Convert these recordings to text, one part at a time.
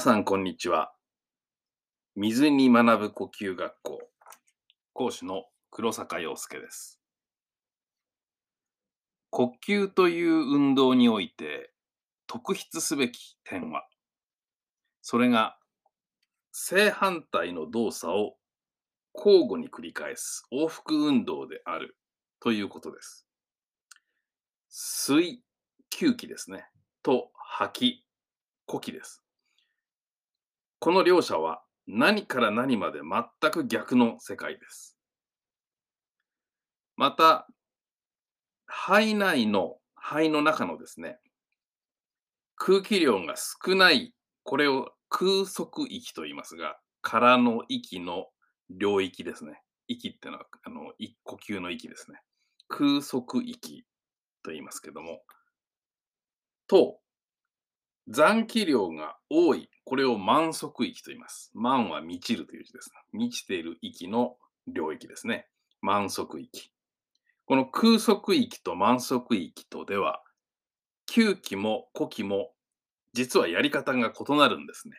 皆さん、こんにちは。水に学ぶ呼吸学校講師の黒坂陽介です。呼吸という運動において特筆すべき点は、それが正反対の動作を交互に繰り返す往復運動であるということです。吸い、吸気ですね。と吐き、呼気です。この両者は何から何まで全く逆の世界です。また、肺内の、肺の中のですね、空気量が少ない、これを空側域と言いますが、空の息の領域ですね。息ってのは、あの、呼吸の息ですね。空側域と言いますけども、と、残気量が多い、これを満足域と言います。満は満ちるという字です。満ちている域の領域ですね。満足域。この空側域と満足域とでは、吸気も呼気も実はやり方が異なるんですね。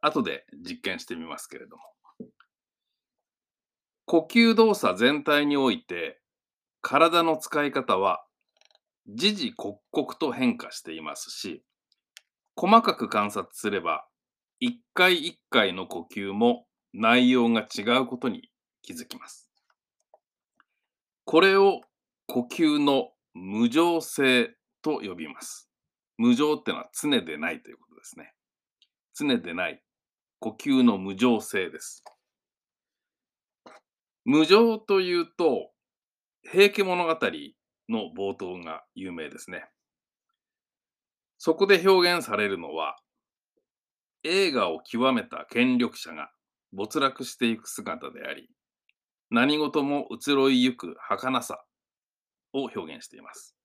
後で実験してみますけれども。呼吸動作全体において、体の使い方は時々刻々と変化していますし、細かく観察すれば、一回一回の呼吸も内容が違うことに気づきます。これを呼吸の無常性と呼びます。無常ってのは常でないということですね。常でない呼吸の無常性です。無常というと、平家物語の冒頭が有名ですね。そこで表現されるのは、映画を極めた権力者が没落していく姿であり、何事も移ろいゆく儚さを表現しています。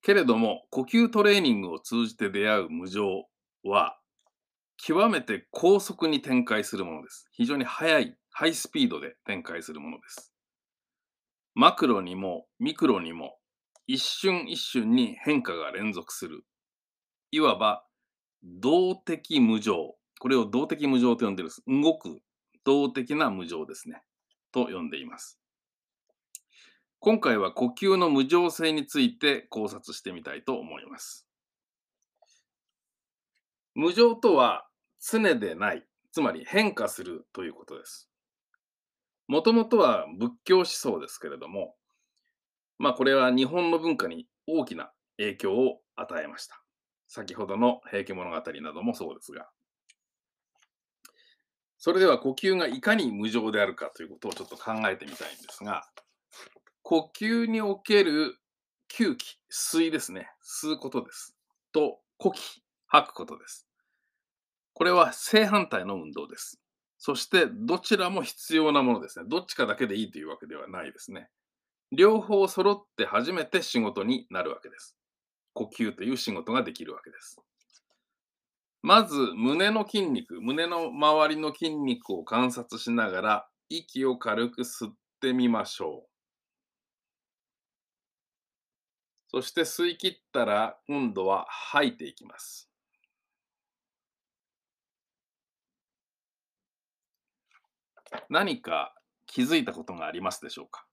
けれども、呼吸トレーニングを通じて出会う無常は、極めて高速に展開するものです。非常に速い、ハイスピードで展開するものです。マクロにもミクロにも一瞬一瞬に変化が連続する。いわば動的無常。これを動的無常と呼んでいるです。動く動的な無常ですね。と呼んでいます。今回は呼吸の無常性について考察してみたいと思います。無常とは常でない、つまり変化するということです。もともとは仏教思想ですけれども、まあこれは日本の文化に大きな影響を与えました。先ほどの平家物語などもそうですが。それでは呼吸がいかに無常であるかということをちょっと考えてみたいんですが、呼吸における吸気、吸いですね。吸うことです。と、呼気、吐くことです。これは正反対の運動です。そして、どちらも必要なものですね。どっちかだけでいいというわけではないですね。両方揃って初めて仕事になるわけです。呼吸という仕事ができるわけです。まず、胸の筋肉、胸の周りの筋肉を観察しながら、息を軽く吸ってみましょう。そして吸い切ったら、今度は吐いていきます。何か気づいたことがありますでしょうか？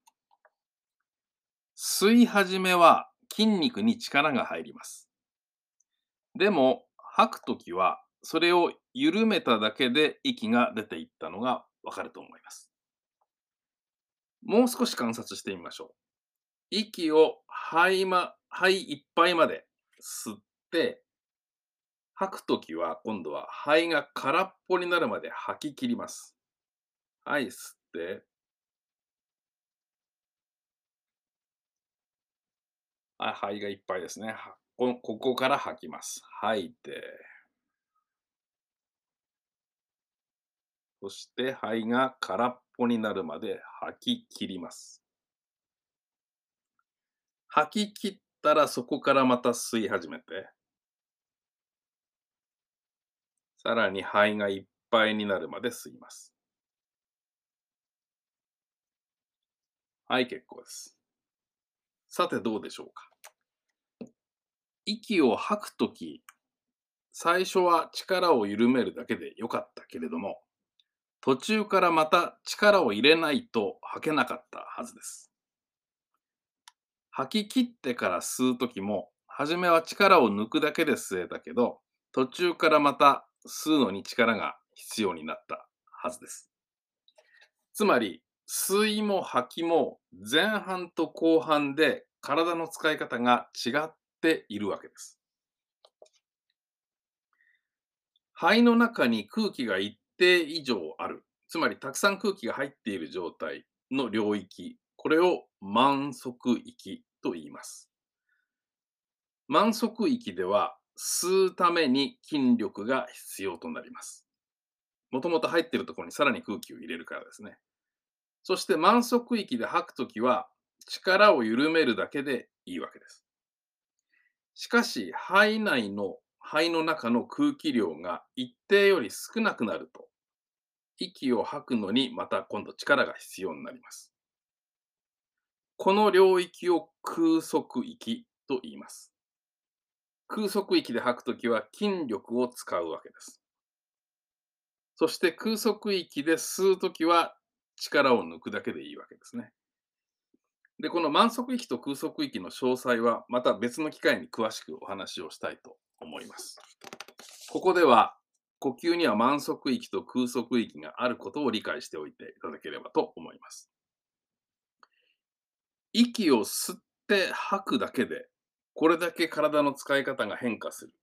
吸い始めは筋肉に力が入ります。でも吐くときはそれを緩めただけで息が出ていったのがわかると思います。もう少し観察してみましょう。息を肺,、ま、肺いっぱいまで吸って吐くときは今度は肺が空っぽになるまで吐き切ります。はい、吸って。はい、肺がいっぱいですね。ここから吐きます。吐いて。そして肺が空っぽになるまで吐き切ります。吐き切ったらそこからまた吸い始めて。さらに肺がいっぱいになるまで吸います。はい、結構です。さてどうでしょうか。息を吐くとき、最初は力を緩めるだけでよかったけれども、途中からまた力を入れないと吐けなかったはずです。吐き切ってから吸うときも、初めは力を抜くだけで吸えたけど、途中からまた吸うのに力が必要になったはずです。つまり、吸いも吐きも前半と後半で体の使い方が違っているわけです。肺の中に空気が一定以上ある、つまりたくさん空気が入っている状態の領域、これを満足域と言います。満足域では吸うために筋力が必要となります。もともと入っているところにさらに空気を入れるからですね。そして満足域で吐くときは力を緩めるだけでいいわけです。しかし肺内の肺の中の空気量が一定より少なくなると息を吐くのにまた今度力が必要になります。この領域を空速域と言います。空速域で吐くときは筋力を使うわけです。そして空速域で吸うときは力を抜くだけでいいわけですね。で、この満足域と空速域の詳細はまた別の機会に詳しくお話をしたいと思います。ここでは呼吸には満足域と空速域があることを理解しておいていただければと思います。息を吸って吐くだけで、これだけ体の使い方が変化する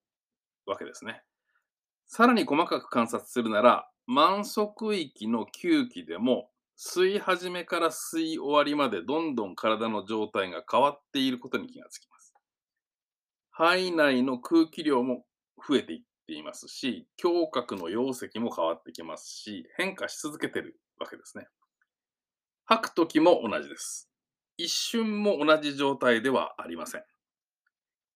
わけですね。さらに細かく観察するなら、満足域の吸気でも、吸い始めから吸い終わりまでどんどん体の状態が変わっていることに気がつきます。肺内の空気量も増えていっていますし、胸郭の容積も変わってきますし、変化し続けてるわけですね。吐くときも同じです。一瞬も同じ状態ではありません。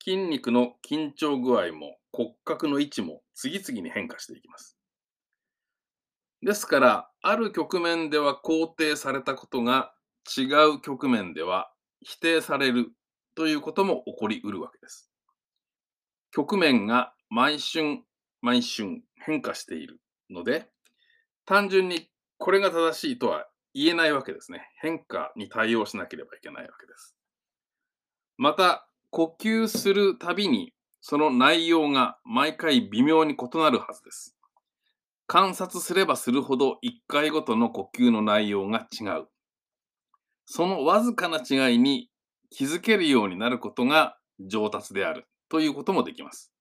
筋肉の緊張具合も骨格の位置も次々に変化していきます。ですから、ある局面では肯定されたことが違う局面では否定されるということも起こりうるわけです。局面が毎春毎春変化しているので、単純にこれが正しいとは言えないわけですね。変化に対応しなければいけないわけです。また、呼吸するたびに、その内容が毎回微妙に異なるはずです。観察すればするほど1回ごとの呼吸の内容が違う。そのわずかな違いに気づけるようになることが上達であるということもできます。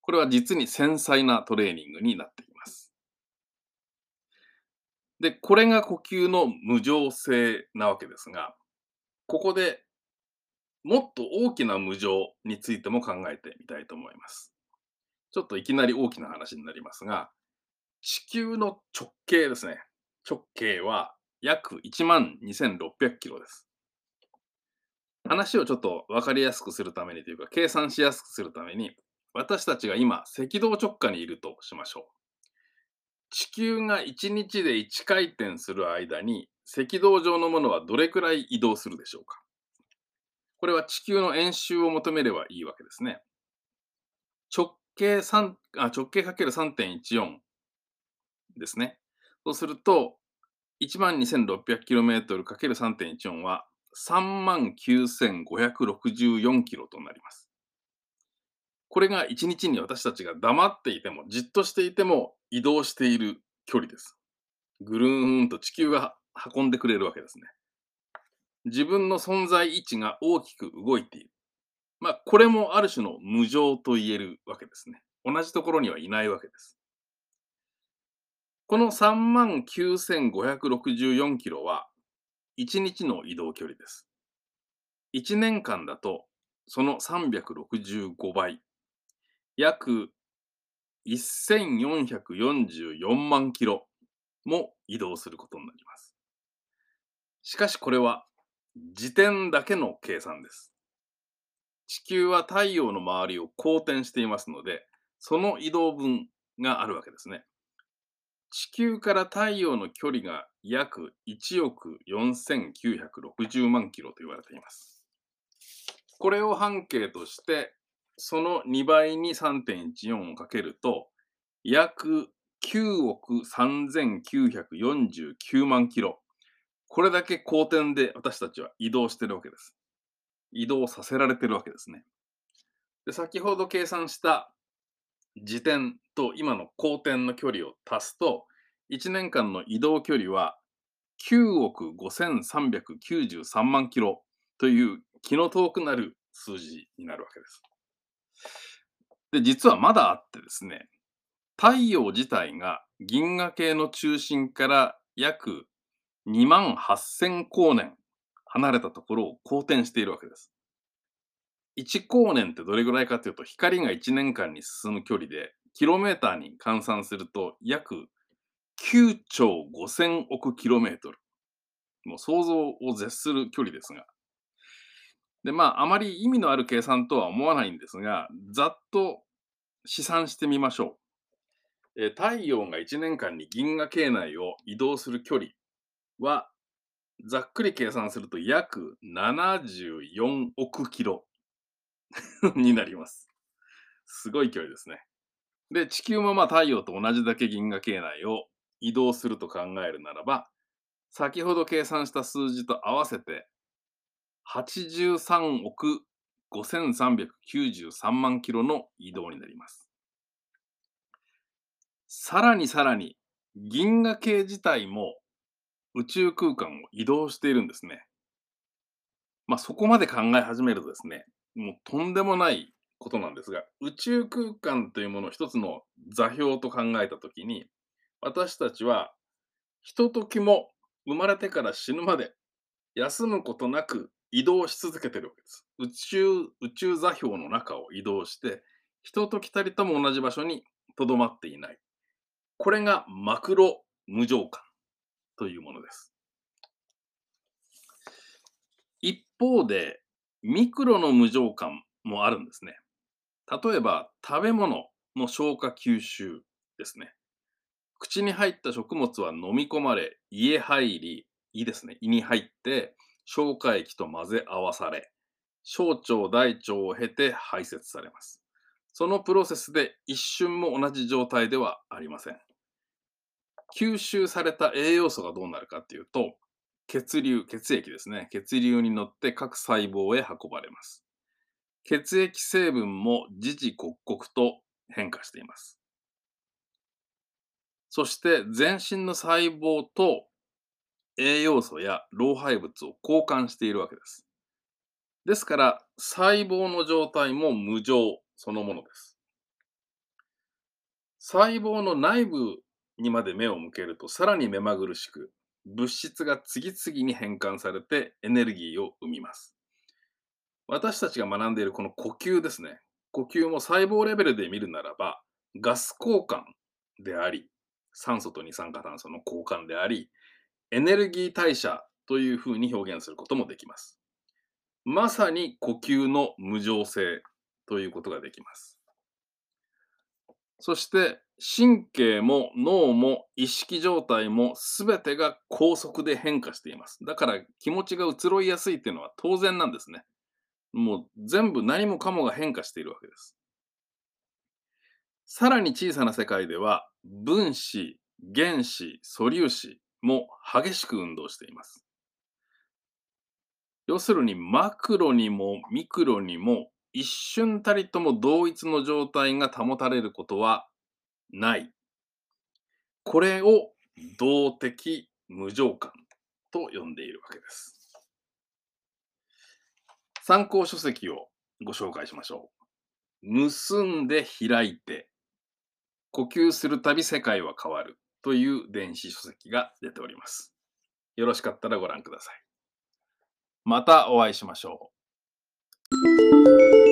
これは実に繊細なトレーニングになっています。で、これが呼吸の無常性なわけですが、ここでもっと大きな無常についても考えてみたいと思います。ちょっといきなり大きな話になりますが、地球の直径ですね。直径は約1万2600キロです。話をちょっと分かりやすくするためにというか、計算しやすくするために、私たちが今、赤道直下にいるとしましょう。地球が1日で1回転する間に赤道上のものはどれくらい移動するでしょうかこれは地球の円周を求めればいいわけですね。直径3あ直径 ×3.14 ですね。そうすると、12,600km×3.14 は39,564キロとなります。これが一日に私たちが黙っていても、じっとしていても移動している距離です。ぐるーんと地球が運んでくれるわけですね。自分の存在位置が大きく動いている。まあ、これもある種の無常と言えるわけですね。同じところにはいないわけです。この39,564キロは1日の移動距離です。1年間だとその365倍、約1444万キロも移動することになります。しかしこれは時点だけの計算です。地球は太陽の周りを公転していますので、その移動分があるわけですね。地球から太陽の距離が約1億4960万キロと言われています。これを半径としてその2倍に3.14をかけると、約9億3949万キロ。これだけ公転で私たちは移動してるわけです。移動させられてるわけですね。で先ほど計算した時点と今の公転の距離を足すと、1年間の移動距離は9億5393万キロという気の遠くなる数字になるわけです。で、実はまだあってですね、太陽自体が銀河系の中心から約2万8000光年離れたところを公転しているわけです。1光年ってどれぐらいかというと、光が1年間に進む距離で、キロメーターに換算すると約9兆5000億キロメートル。もう想像を絶する距離ですが。で、まあ、あまり意味のある計算とは思わないんですが、ざっと試算してみましょう。え太陽が1年間に銀河系内を移動する距離は、ざっくり計算すると約74億キロになります。すごい距離ですね。で、地球もまあ太陽と同じだけ銀河系内を移動すると考えるならば、先ほど計算した数字と合わせて、83億5393万キロの移動になります。さらにさらに、銀河系自体も宇宙空間を移動しているんですね。まあそこまで考え始めるとですね、もうとんでもないことなんですが、宇宙空間というものを一つの座標と考えたときに、私たちはひとときも生まれてから死ぬまで休むことなく移動し続けてるわけです。宇宙、宇宙座標の中を移動して、人と来たりとも同じ場所にとどまっていない。これがマクロ無常感というものです。一方で、ミクロの無常感もあるんですね。例えば、食べ物の消化吸収ですね。口に入った食物は飲み込まれ、胃へ入り、胃ですね、胃に入って、消化液と混ぜ合わされ、小腸、大腸を経て排泄されます。そのプロセスで一瞬も同じ状態ではありません。吸収された栄養素がどうなるかっていうと、血流、血液ですね。血流に乗って各細胞へ運ばれます。血液成分も時々刻々と変化しています。そして全身の細胞と栄養素や老廃物を交換しているわけです。ですから、細胞の状態も無常そのものです。細胞の内部にまで目を向けると、さらに目まぐるしく、物質が次々に変換されてエネルギーを生みます。私たちが学んでいるこの呼吸ですね。呼吸も細胞レベルで見るならば、ガス交換であり、酸素と二酸化炭素の交換であり、エネルギー代謝というふうに表現することもできます。まさに呼吸の無常性ということができます。そして神経も脳も意識状態も全てが高速で変化しています。だから気持ちが移ろいやすいっていうのは当然なんですね。もう全部何もかもが変化しているわけです。さらに小さな世界では分子、原子、素粒子も激しく運動しています。要するにマクロにもミクロにも一瞬たりとも同一の状態が保たれることはない。これを動的無常感と呼んでいるわけです。参考書籍をご紹介しましょう。結んで開いて呼吸するたび世界は変わるという電子書籍が出ております。よろしかったらご覧ください。またお会いしましょう。